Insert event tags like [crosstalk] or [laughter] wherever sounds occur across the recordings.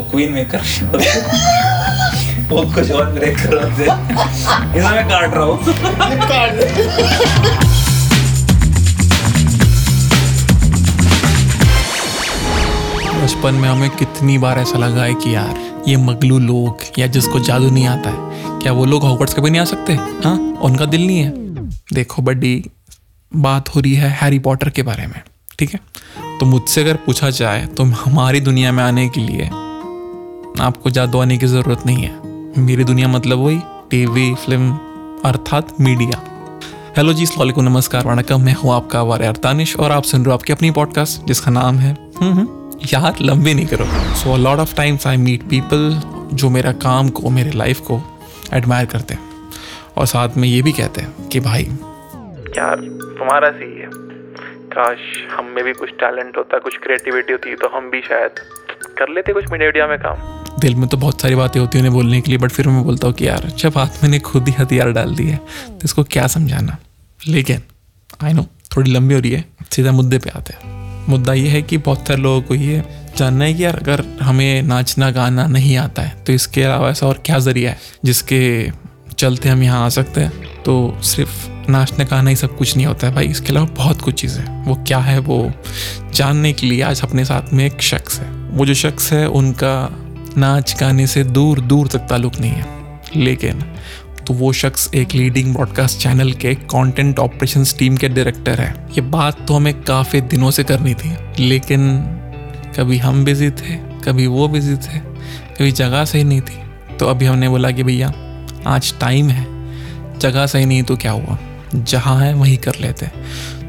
वो queen maker वो कुछ और ब्रेक कर थे इसे मैं काट रहा हूँ बचपन में हमें कितनी बार ऐसा लगा है कि यार, ये मगलू लोग या जिसको जादू नहीं आता है, क्या वो लोग हॉगवर्ट्स कभी नहीं आ सकते? हाँ? उनका दिल नहीं है। देखो बड्डी, बात हो रही है हैरी पॉटर के बारे में, ठीक है? तो मुझसे अगर पूछा जाए तो हमारी दुनिया में आने के लिए आपको जादू आने की ज़रूरत नहीं है। मेरी दुनिया मतलब वही टीवी फ़िल्म अर्थात मीडिया हेलो जी सलामकुम नमस्कार वणकम मैं हूँ आपका वार अरतानिश और आप सुन रहे हो आपकी अपनी पॉडकास्ट जिसका नाम है हम्म, हम्म, यार लंबे नहीं करो। So lot of times I meet people जो मेरा काम को मेरे लाइफ को एडमायर करते हैं। और साथ में ये भी कहते हैं कि भाई यार तुम्हारा सही है। काश हम में भी कुछ टैलेंट होता कुछ क्रिएटिविटी होती तो हम भी शायद कर लेते कुछ मीडिया में काम। दिल में तो बहुत सारी बातें होती हैं उन्हें बोलने के लिए बट फिर मैं बोलता हूँ कि यार जब हाथ मैंने खुद ही हथियार डाल दिए तो इसको क्या समझाना? लेकिन आई नो थोड़ी लंबी हो रही है सीधा मुद्दे पे आते हैं। मुद्दा ये है कि बहुत सारे लोगों को ये जानना है कि यार, अगर हमें नाचना, गाना नहीं आता है तो इसके अलावा ऐसा और क्या ज़रिया है जिसके चलते हम यहाँ आ सकते हैं? तो सिर्फ़ नाचने, गाना ही सब कुछ नहीं होता है भाई, इसके अलावा बहुत कुछ चीज़ें वो क्या है, वो जानने के लिए आज अपने साथ में एक शख्स है। वो जो शख्स है, उनका नाच गाने से दूर दूर तक ताल्लुक नहीं है। लेकिन तो वो शख्स एक लीडिंग ब्रॉडकास्ट चैनल के कंटेंट ऑपरेशंस टीम के डायरेक्टर है। ये बात तो हमें काफ़ी दिनों से करनी थी। लेकिन कभी हम बिज़ी थे, कभी वो बिज़ी थे, कभी जगह सही नहीं थी। तो अभी हमने बोला कि भैया, आज टाइम है, जगह सही नहीं तो क्या हुआ? जहाँ है, वहीं कर लेते।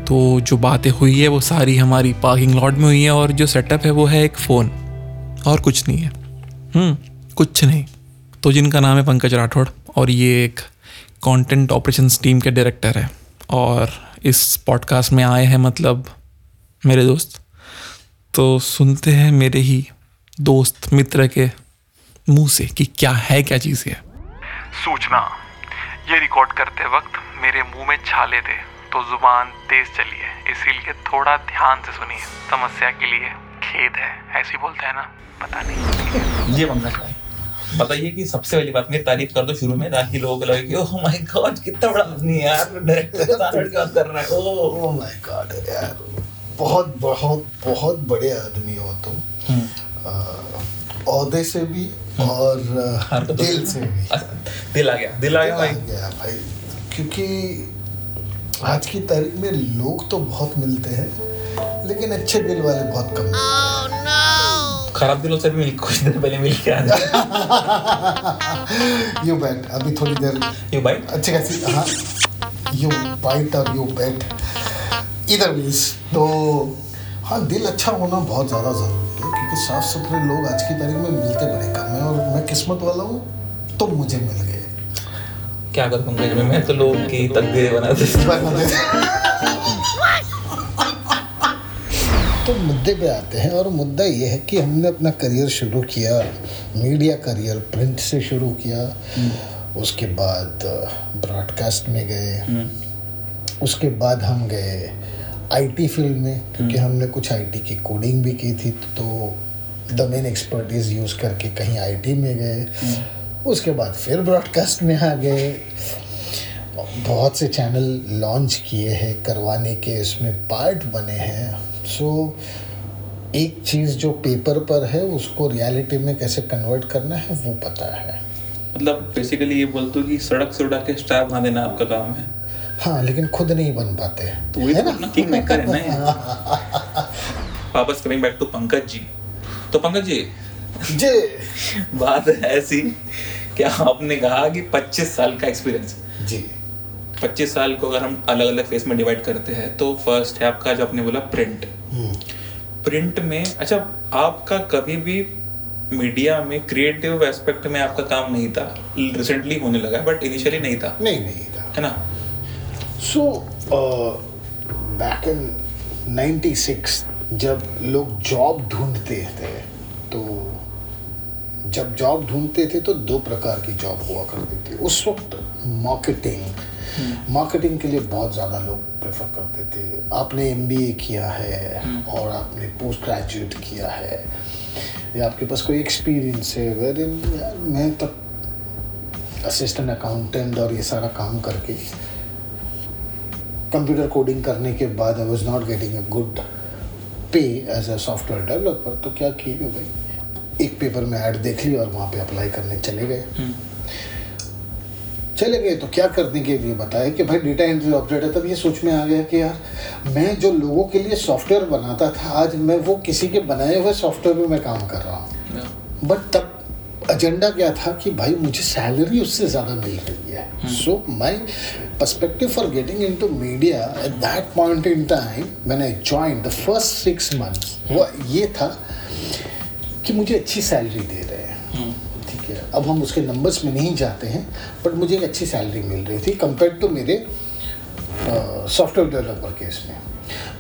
तो जो बातें हुई है, वो सारी हमारी पार्किंग लॉट में हुई है और जो सेटअप है, वो है एक फ़ोन और कुछ नहीं है। कुछ नहीं। तो जिनका नाम है पंकज राठौड़ और ये एक कंटेंट ऑपरेशंस टीम के डायरेक्टर है और इस पॉडकास्ट में आए हैं मतलब मेरे दोस्त। तो सुनते हैं मेरे ही दोस्त मित्र के मुँह से कि क्या है, क्या चीज़ है। सूचना, ये रिकॉर्ड करते वक्त मेरे मुँह में छाले थे तो ज़ुबान तेज चली है, इसीलिए थोड़ा ध्यान से सुनिए। समस्या के लिए खेद है, ऐसी बोलते हैं ना। पता नहीं। ये पंकज भाई बताइए कि सबसे पहली बात मेरी तारीफ़ कर दो शुरू में ताकि लोगों को लगे कि ओह माय गॉड कितना बड़ा आदमी है यार डायरेक्टर के बात कर रहा है? ओह ओह माय गॉड यार। बहुत बहुत बहुत बड़े आदमी हो तुम। हम्म। औहदे से भी और तो- दिल से भी। अच्छा, दिल आ गया दिल आ गया भाई। गया भाई। क्योंकि आज की तारीख में लोग तो बहुत मिलते हैं लेकिन अच्छे दिल वाले बहुत कम मिलते हैं खराब दिलों से भी मिल कुछ दिन पहले मिल के आ यू बैट अभी थोड़ी देर ये भाई अच्छी खासी हाँ यू बाइट और यू बैट इधर मीन्स तो हाँ दिल अच्छा होना बहुत ज़्यादा ज़रूरी है क्योंकि साफ़ सुथरे लोग आज की तारीख में मिलते बड़े कम हैं और मैं किस्मत वाला हूँ तो मुझे मिल गए। क्या कर पंकज में मैं तो लोग की तकदीरें बना देता तो मुद्दे पे आते हैं और मुद्दा ये है कि हमने अपना करियर शुरू किया मीडिया करियर प्रिंट से शुरू किया। उसके बाद ब्रॉडकास्ट में गए। उसके बाद हम गए आईटी फ़ील्ड में क्योंकि हमने कुछ आईटी की कोडिंग भी की थी तो डोमेन एक्सपर्टीज यूज़ करके कहीं आईटी में गए। उसके बाद फिर ब्रॉडकास्ट में आ गए। बहुत से चैनल लॉन्च किए हैं करवाने के इसमें पार्ट बने हैं। सो एक चीज़ जो पेपर पर है उसको रियलिटी में कैसे कन्वर्ट करना है वो पता है। मतलब बेसिकली ये बोलते हो कि सड़क से उड़ा के स्टार बना देना आपका काम है। हाँ लेकिन खुद नहीं बन पाते। तो है तो ना किंग मेकर है ना [laughs] वापस coming back to Pankaj ji. तो पंकज जी जे। [laughs] बात ऐसी कि आपने कहा कि 25 साल का एक्सपीरियंस जी। 25 साल को अगर हम अलग अलग फेस में डिवाइड करते हैं तो फ़र्स्ट है आपका जो आपने बोला प्रिंट प्रिंट में अच्छा आपका कभी भी मीडिया में क्रिएटिव एस्पेक्ट में आपका काम नहीं था? रिसेंटली होने लगा बट इनिशियली नहीं था? नहीं नहीं था। है ना? सो बैक इन 96 जब लोग जॉब ढूंढते थे तो जब जॉब ढूंढते थे तो दो प्रकार की जॉब हुआ करती थी। उस वक्त मार्केटिंग मार्केटिंग के लिए बहुत ज़्यादा लोग प्रेफर करते थे। आपने एमबीए किया है और आपने पोस्ट ग्रेजुएट किया है। या आपके पास कोई एक्सपीरियंस है? वेर इन मैं तब असिस्टेंट अकाउंटेंट और ये सारा काम करके कंप्यूटर कोडिंग करने के बाद I was not getting a good pay as a software developer तो क्या किए भाई? एक पेपर में ऐड देख ली और वहाँ पे अप्लाई करने चले गए। चले गए तो क्या करने के लिए बताया कि भाई डेटा एंट्री ऑपरेटर तब ये सोच में आ गया कि यार मैं जो लोगों के लिए सॉफ्टवेयर बनाता था आज मैं वो किसी के बनाए हुए सॉफ्टवेयर में मैं काम कर रहा हूँ। बट तब एजेंडा क्या था कि भाई मुझे सैलरी उससे ज़्यादा मिल रही है। So my perspective for getting into media at that point in time मैंने join the first six months वो ये था कि मुझे अच्छी सैलरी दे रहे हैं। है। अब हम उसके नंबर्स में नहीं जाते हैं बट मुझे एक अच्छी सैलरी मिल रही थी कंपेयर टू मेरे सॉफ्टवेयर डेवलपर के इसमें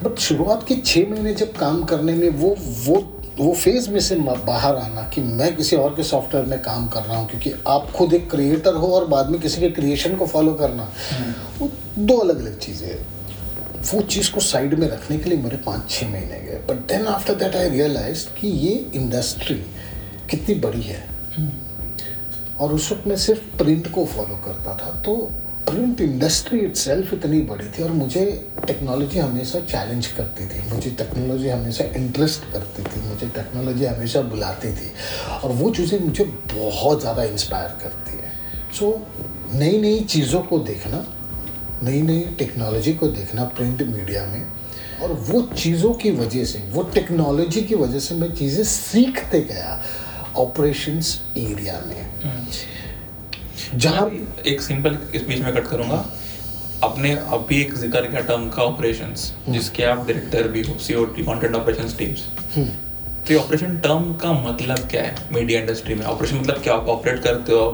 बट शुरुआत के छः महीने जब काम करने में वो वो वो फ़ेज़ में से बाहर आना कि मैं किसी और के सॉफ्टवेयर में काम कर रहा हूँ, क्योंकि आप खुद एक क्रिएटर हो और बाद में किसी के क्रिएशन को फॉलो करना, वो दो अलग अलग चीज़ें वो चीज़ को साइड में रखने के लिए मेरे पाँच छः महीने गए। But then after that I realise कि ये इंडस्ट्री कितनी बड़ी है। और उस वक्त मैं सिर्फ़ प्रिंट को फॉलो करता था तो प्रिंट इंडस्ट्री इटसेल्फ इतनी बड़ी थी और मुझे टेक्नोलॉजी हमेशा चैलेंज करती थी। मुझे टेक्नोलॉजी हमेशा इंटरेस्ट करती थी, मुझे टेक्नोलॉजी हमेशा बुलाती थी और वो चीज़ें मुझे बहुत ज़्यादा इंस्पायर करती है। सो नई नई चीज़ों को देखना नई नई टेक्नोलॉजी को देखना प्रिंट मीडिया में और वो चीज़ों की वजह से, वो टेक्नोलॉजी की वजह से मैं चीज़ें सीखते गया। ऑपरेशंस एरिया में। जहाँ एक सिंपल इस बीच में कट करूँगा। आपने अभी एक ज़िक्र किया टर्म का ऑपरेशंस जिसके आप डायरेक्टर भी हो सीओटी कंटेंट ऑपरेशंस टीम्स तो ये ऑपरेशन टर्म का मतलब क्या है? मीडिया इंडस्ट्री में ऑपरेशन मतलब क्या? आप ऑपरेट करते हो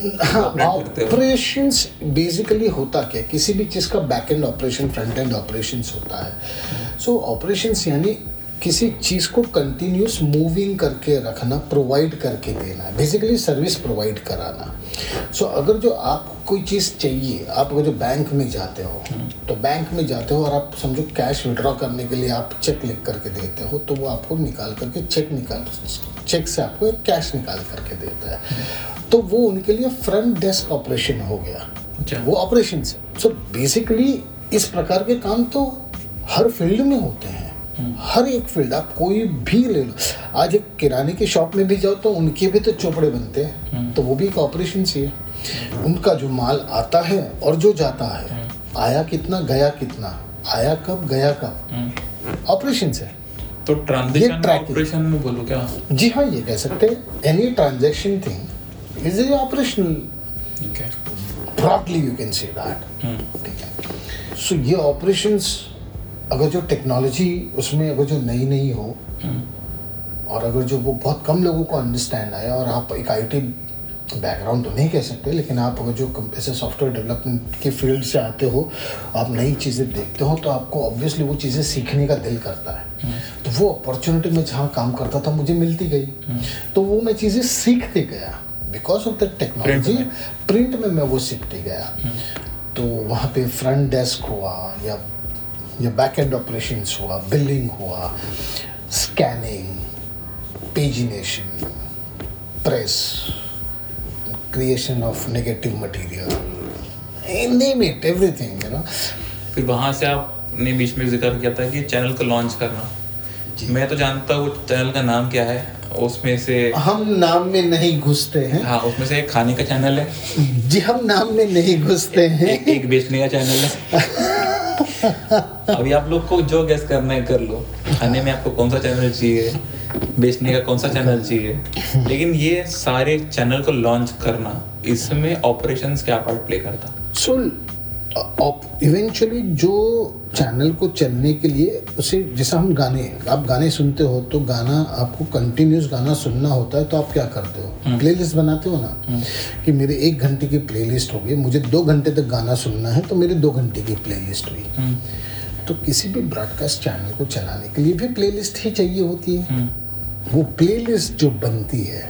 करते हो। ऑपरेशंस बेसिकली होता क्या किसी भी चीज़ का back end operation front end operation होता है। सो ऑपरेशन यानी किसी चीज़ को कंटिन्यूस मूविंग करके रखना प्रोवाइड करके देना बेसिकली सर्विस प्रोवाइड कराना। सो so, अगर जो आप कोई चीज़ चाहिए आप अगर जो बैंक में जाते हो तो बैंक में जाते हो और आप समझो कैश विड्रॉ करने के लिए आप चेक लिख करके देते हो तो वो आपको निकाल करके चेक निकाल चेक से आपको एक कैश निकाल करके देता है। तो वो उनके लिए फ्रंट डेस्क ऑपरेशन हो गया। अच्छा। वो ऑपरेशन से सो बेसिकली इस प्रकार के काम तो हर फ़ील्ड में होते हैं। हर एक फ़ील्ड आप कोई भी ले लो। आज एक किराने की शॉप में भी जाओ तो उनके भी तो चोपड़े बनते हैं। तो वो भी एक ऑपरेशन ही है। उनका जो माल आता है और जो जाता है आया कितना गया कितना आया कब गया कब ऑपरेशन है तो। ऑपरेशन में बोलो क्या? जी हाँ ये कह सकते हैं। Any transaction thing is a operational okay broadly you can say that ठीक है। सो ये ऑपरेशंस अगर जो टेक्नोलॉजी उसमें अगर जो नई नई हो और अगर जो वो बहुत कम लोगों को अंडरस्टैंड आए और आप एक आईटी बैकग्राउंड तो नहीं कह सकते लेकिन आप अगर जो ऐसे सॉफ्टवेयर डेवलपमेंट के फ़ील्ड से आते हो आप नई चीज़ें देखते हो तो आपको ऑब्वियसली वो चीज़ें सीखने का दिल करता है। तो वो अपॉर्चुनिटी में जहाँ काम करता था मुझे मिलती गई। तो वो मैं चीज़ें सीखते गया। Because of the technology print में। मैं वो सीखते गया। तो वहाँ पे फ्रंट डेस्क हुआ या या बैक एंड ऑपरेशंस हुआ बिलिंग हुआ scanning pagination press creation of negative material name it everything you know फिर वहाँ से आपने बीच में ज़िक्र किया था कि चैनल को लॉन्च करना। मैं तो जानता हूँ चैनल का नाम क्या है उसमें से हम नाम में नहीं घुसते हैं। हाँ उसमें से एक खाने का चैनल है। जी हम नाम में नहीं घुसते हैं। एक, एक बेचने का चैनल है। [laughs] [laughs] अभी आप लोग को जो गैस करना है कर लो। खाने में आपको कौन सा चैनल चाहिए? बेचने का कौन सा चैनल चाहिए? लेकिन ये सारे चैनल को लॉन्च करना, इसमें ऑपरेशंस क्या पार्ट प्ले करता? सो इवेंचुअली जो चैनल को चलने के लिए उसे जैसा हम गाने आप गाने सुनते हो तो गाना आपको कंटिन्यूस गाना सुनना होता है तो आप क्या करते हो? प्लेलिस्ट बनाते हो ना? कि मेरे एक घंटे की प्लेलिस्ट होगी मुझे दो घंटे तक गाना सुनना है तो मेरे दो घंटे की प्लेलिस्ट हुई। तो किसी भी ब्रॉडकास्ट चैनल को चलाने के लिए भी प्लेलिस्ट ही चाहिए होती है। वो प्लेलिस्ट जो बनती है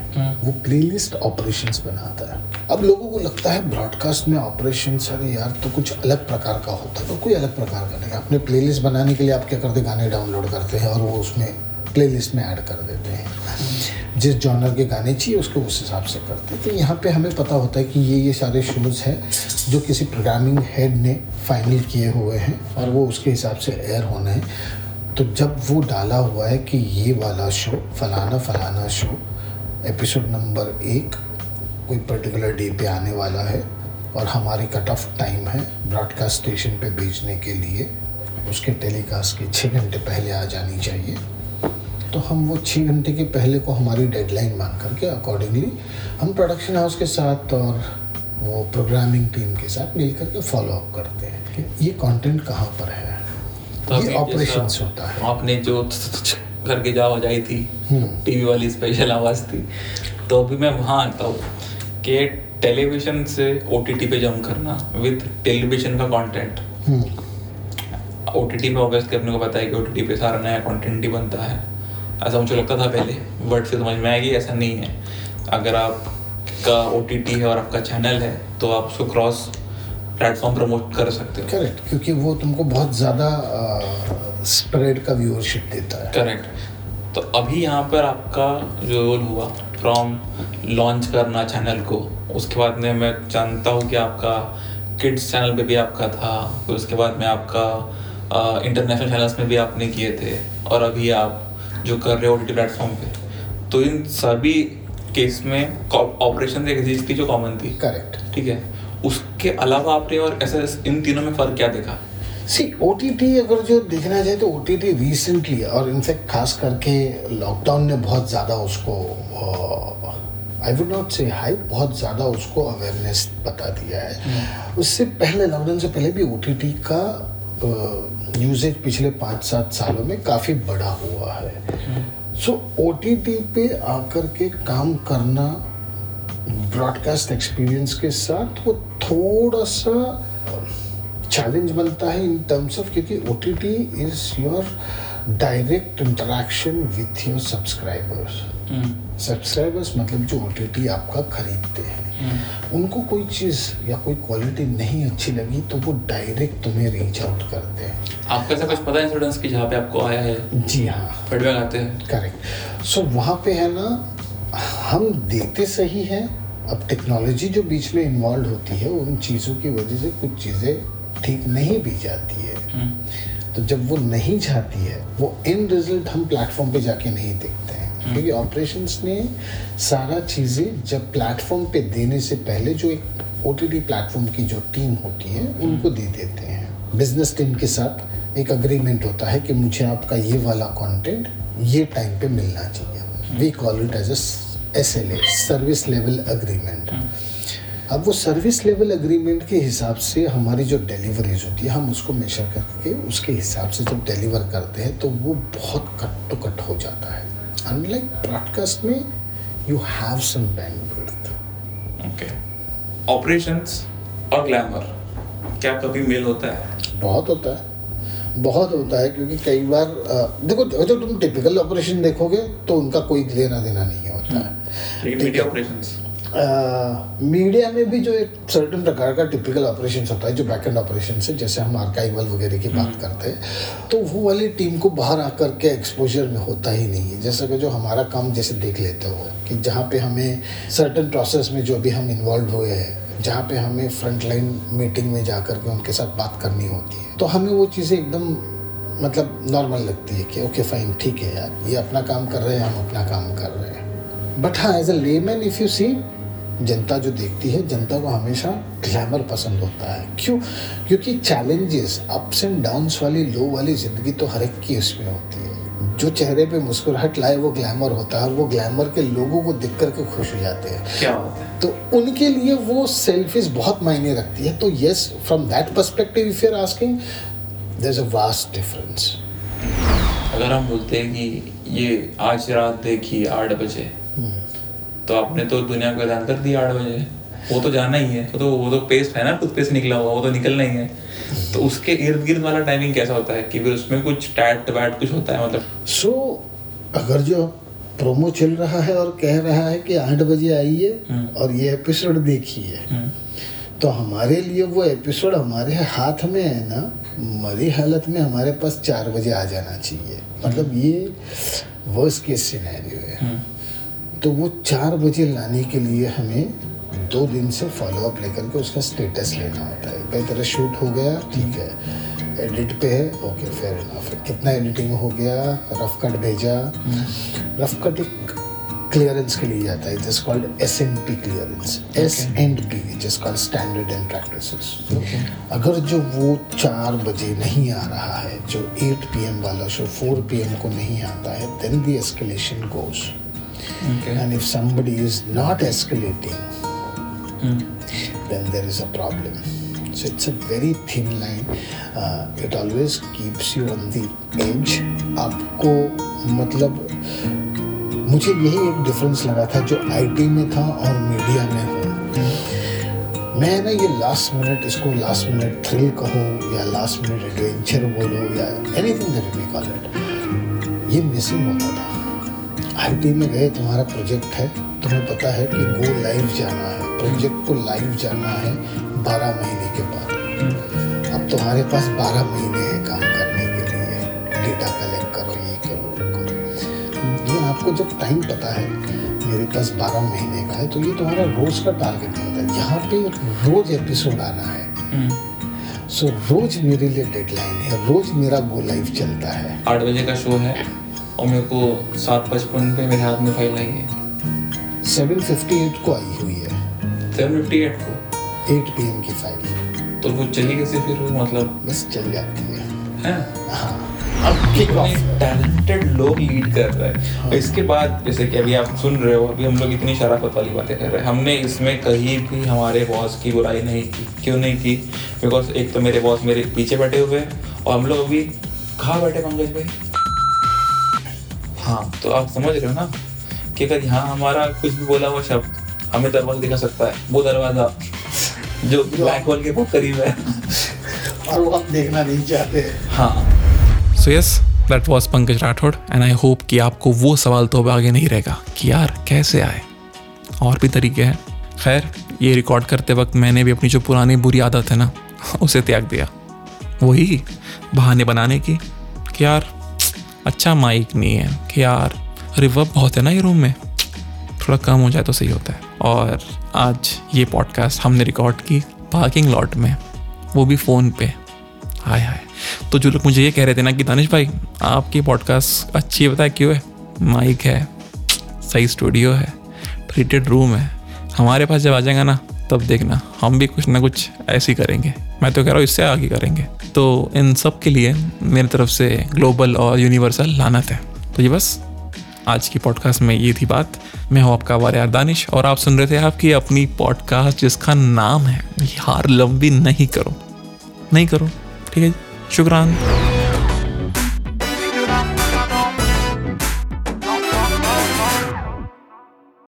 वो प्लेलिस्ट ऑपरेशंस बनाता है। अब लोगों को लगता है ब्रॉडकास्ट में ऑपरेशन अरे यार तो कुछ अलग प्रकार का होता है तो कोई अलग प्रकार का नहीं। अपने प्लेलिस्ट बनाने के लिए आप क्या करते हैं? गाने डाउनलोड करते हैं और वो उसमें प्लेलिस्ट में ऐड कर देते हैं। जिस जॉनर के गाने चाहिए उसको उस हिसाब से करते हैं। तो यहाँ पे हमें पता होता है कि ये ये सारे शोज़ हैं जो किसी प्रोग्रामिंग हेड ने फाइनल किए हुए हैं और वो उसके हिसाब से एयर होना है। तो जब वो डाला हुआ है कि ये वाला शो फलाना फलाना शो एपिसोड नंबर एक, कोई पर्टिकुलर डे पे आने वाला है और हमारी कट ऑफ़ टाइम है ब्रॉडकास्ट स्टेशन पे भेजने के लिए, उसके टेलीकास्ट के छः घंटे पहले आ जानी चाहिए तो हम वो छः घंटे के पहले को हमारी डेडलाइन मान करके अकॉर्डिंगली हम प्रोडक्शन हाउस के साथ और वो प्रोग्रामिंग टीम के साथ मिल करके फॉलो अप करते हैं। ये कंटेंट कहाँ पर है? ये ऑपरेशन होता है। आपने जो [laughs] करके जो आवाज़ आई थी टीवी वाली स्पेशल आवाज़ थी तो अभी मैं वहाँ आता हूँ कि टेलीविज़न से ओटीटी पे जम करना विद टेलीविज़न का कंटेंट ओ टी पे ऑब्वियसली अपने को पता है कि ओटीटी पे सारा नया कंटेंट ही बनता है। ऐसा मुझे लगता था पहले बट फिर समझ में आया कि ऐसा नहीं है। अगर आपका ओ है और आपका चैनल है तो आप उसको क्रॉस प्लेटफॉर्म प्रमोट कर सकते हो। करेक्ट क्योंकि वो तुमको बहुत ज़्यादा स्प्रेड का व्यूअरशिप देता है। करेक्ट तो अभी यहाँ पर आपका जो रोल हुआ फ्रॉम लॉन्च करना चैनल को उसके बाद में मैं जानता हूँ कि आपका किड्स चैनल पे भी आपका था फिर उसके बाद में आपका इंटरनेशनल चैनल्स में भी आपने किए थे और अभी आप जो कर रहे हो ओ प्लेटफॉर्म पे। तो इन सभी केस में ऑपरेशन एक चीज़ थी जो कॉमन थी। करेक्ट ठीक है? उसके अलावा आपने और ऐसे इन तीनों में फ़र्क क्या देखा? सी ओ अगर जो देखना जाए तो ओ टी टी रिसेंटली और इनफैक्ट खास करके लॉकडाउन ने बहुत ज़्यादा उसको I would not say high बहुत ज़्यादा उसको अवेयरनेस बता दिया है। उससे पहले लॉकडाउन से पहले भी ओटीटी का यूजेज पिछले पाँच सात सालों में काफ़ी बड़ा हुआ है। सो ओटीटी पे आकर के काम करना ब्रॉडकास्ट एक्सपीरियंस के साथ वो थोड़ा सा चैलेंज बनता है इन टर्म्स ऑफ़ क्योंकि O T T is your direct interaction with your subscribers subscribers मतलब जो ओ टी टी आपका खरीदते हैं। हम्म। उनको कोई चीज़ या कोई क्वालिटी नहीं अच्छी लगी तो वो डायरेक्ट तुम्हें रीच आउट करते हैं। आपको ऐसा कुछ पता है इंसिडेंस की जहाँ पे आपको आया है? जी हाँ। फीडबैक आते हैं? करेक्ट सो वहाँ पे है ना हम देते सही हैं अब टेक्नोलॉजी जो बीच में इन्वॉल्व होती है उन चीज़ों की वजह से कुछ चीज़ें ठीक नहीं भी जाती है। हम्म। तो जब वो नहीं जाती है वो इन रिज़ल्ट हम प्लेटफॉर्म पे जाके नहीं देखते हैं। क्योंकि ऑपरेशंस ने सारा चीज़ें जब प्लेटफॉर्म पे देने से पहले जो एक ओ प्लेटफॉर्म की जो टीम होती है उनको दे देते हैं। बिज़नेस टीम के साथ एक अग्रीमेंट होता है कि मुझे आपका ये वाला कंटेंट ये टाइम पे मिलना चाहिए। We call it as S L A service level agreement अब वो सर्विस लेवल अग्रीमेंट के हिसाब से हमारी जो डिलीवरीज होती है हम उसको मेजर करके उसके हिसाब से जब डिलीवर करते हैं तो वो बहुत कट टू कट हो जाता है। अनलाइक ब्रॉडकास्ट में you have some bandwidth okay operations और ग्लैमर क्या कभी मेल होता है? बहुत होता है। बहुत होता है क्योंकि कई बार अ, देखो जो तुम टिपिकल ऑपरेशन देखोगे तो उनका कोई लेना देना नहीं होता है। मीडिया ऑपरेशंस मीडिया में भी जो एक सर्टन प्रकार का टिपिकल ऑपरेशन होता है जो बैक एंड ऑपरेशन है जैसे हम आर्काइवल वगैरह की बात करते हैं तो वो वाली टीम को बाहर आकर के एक्सपोजर में होता ही नहीं है। जैसा कि जो हमारा काम जैसे देख लेते हो कि जहाँ पे हमें सर्टन प्रोसेस में जो अभी हम इन्वॉल्व हुए हैं जहाँ पे हमें फ्रंट लाइन मीटिंग में जा कर के उनके साथ बात करनी होती है तो हमें वो चीज़ें एकदम मतलब नॉर्मल लगती है कि ओके फाइन ठीक है यार ये अपना काम कर रहे हैं हम अपना काम कर रहे हैं। बट हाँ as a layman if you see जनता जो देखती है जनता को हमेशा ग्लैमर पसंद होता है। क्यों? क्योंकि चैलेंजेस अप्स एंड डाउन्स वाली लो वाली ज़िंदगी तो हर एक की उसमें होती है। जो चेहरे पे मुस्कुराहट लाए वो ग्लैमर होता है और वो ग्लैमर के लोगों को देख करके खुश हो जाते हैं। क्या होता है? तो उनके लिए वो सेल्फिश बहुत मायने रखती है। तो yes from that perspective if you are asking there is a vast difference अगर हम बोलते हैं कि ये आज रात देखी आठ बजे तो आपने तो दुनिया को ऐलान कर दिया आठ बजे वो तो जाना ही है। वो तो वो तो पेस्ट है ना टूथपेस्ट निकला हुआ वो तो निकलना ही है। तो उसके इर्द गिर्द वाला टाइमिंग कैसा होता है कि फिर उसमें कुछ टैट वैट कुछ होता है मतलब? सो so, अगर जो प्रोमो चल रहा है और कह रहा है कि आठ बजे आइए और ये एपिसोड देखिए तो हमारे लिए वो एपिसोड हमारे हाथ में है ना मरी हालत में हमारे पास चार बजे आ जाना चाहिए। मतलब ये वर्स के सिनेरियो है। तो वो चार बजे लाने के लिए हमें दो दिन से फॉलो अप लेकर के उसका स्टेटस लेना होता है। कई तरह शूट हो गया ठीक है। एडिट पे है ओके फेयर इनफ कितना एडिटिंग हो गया रफ कट भेजा। रफ कट एक क्लियरेंस के लिए जाता है it is called S N P clearance S and P which is called standard and practices अगर जो वो चार बजे नहीं आ रहा है जो एट पी एम वाला शो फोर पी एम को नहीं आता है then the escalation goes Okay. and if somebody is not escalating mm. then there is a problem so it's a very thin line uh, it always keeps you on the edge आपको मतलब मुझे यही एक difference लगा था जो IT में था और मीडिया में हूँ मैं ना ये लास्ट मिनट इसको लास्ट मिनट थ्रिल कहो या लास्ट मिनट एडवेंचर बोलो या anything that we call it ये मिसिंग होता था आईटी में गए तुम्हारा प्रोजेक्ट है। तुम्हें पता है कि गो लाइव जाना है। प्रोजेक्ट को लाइव जाना है बारह महीने के बाद। अब तुम्हारे पास बारह महीने हैं काम करने के लिए। डेटा कलेक्ट करो ये करो वो करो। लेकिन आपको जब टाइम पता है मेरे पास बारह महीने का है तो ये तुम्हारा रोज का टारगेट नहीं होता यहाँ पे रोज एपिसोड आना है। सो रोज मेरे लिए डेडलाइन है रोज मेरा गो लाइव चलता है। आठ बजे का शो है। और मेरे को सात पचपन पे मेरे हाथ में फ़ाइल आई है। सेवन फिफ्टी एट को आई हुई है। सेवन फिफ्टी एट को? एट पी की फ़ाइल तो वो चली कैसे फिर वो मतलब? बस चल जाती है। है? हाँ। अब टैलेंटेड लोग लीड कर रहे हैं। और इसके बाद जैसे कि अभी आप सुन रहे हो अभी हम लोग इतनी शराफत वाली बातें कर रहे हैं। हमने इसमें कहीं भी हमारे बॉस की बुराई नहीं की। क्यों नहीं की? बिकॉज़ एक तो मेरे बॉस मेरे पीछे बैठे हुए हैं और हम लोग अभी कहाँ बैठे पंकज भाई? हाँ तो आप समझ रहे हो ना कि अगर यहाँ हमारा कुछ भी बोला हुआ शब्द हमें दरवाज़ा दिखा सकता है वो दरवाज़ा जो ब्लैक होल के बहुत करीब है। और वो हम देखना नहीं चाहते। हाँ। So yes that was Pankaj Rathore and I hope कि आपको वो सवाल तो अब आगे नहीं रहेगा कि यार कैसे आए? और भी तरीके हैं। खैर ये रिकॉर्ड करते वक्त मैंने भी अपनी जो पुरानी बुरी आदत है ना उसे त्याग दिया। वही बहाने बनाने की कि यार अच्छा माइक नहीं है कि यार रिवर्ब बहुत है ना ये रूम में? थोड़ा कम हो जाए तो सही होता है। और आज ये पॉडकास्ट हमने रिकॉर्ड की पार्किंग लॉट में, वो भी फ़ोन पे। हाय हाय। तो जो लोग मुझे ये कह रहे थे ना कि दानिश भाई, आपकी पॉडकास्ट अच्छी है बताए क्यों है? माइक है, सही स्टूडियो है ट्रीटेड रूम है। हमारे पास जब आ जाएगा ना, तब देखना, हम भी कुछ ना कुछ ऐसे ही करेंगे। मैं तो कह रहा हूँ, इससे आगे करेंगे। तो इन सब के लिए मेरी तरफ़ से ग्लोबल और यूनिवर्सल लानत है। तो ये बस, आज की पॉडकास्ट में ये थी बात। मैं हूँ आपका वार दानिश, और आप सुन रहे थे आपकी अपनी पॉडकास्ट, जिसका नाम है, यार लंबी नहीं करो। नहीं करो, ठीक है शुक्रान।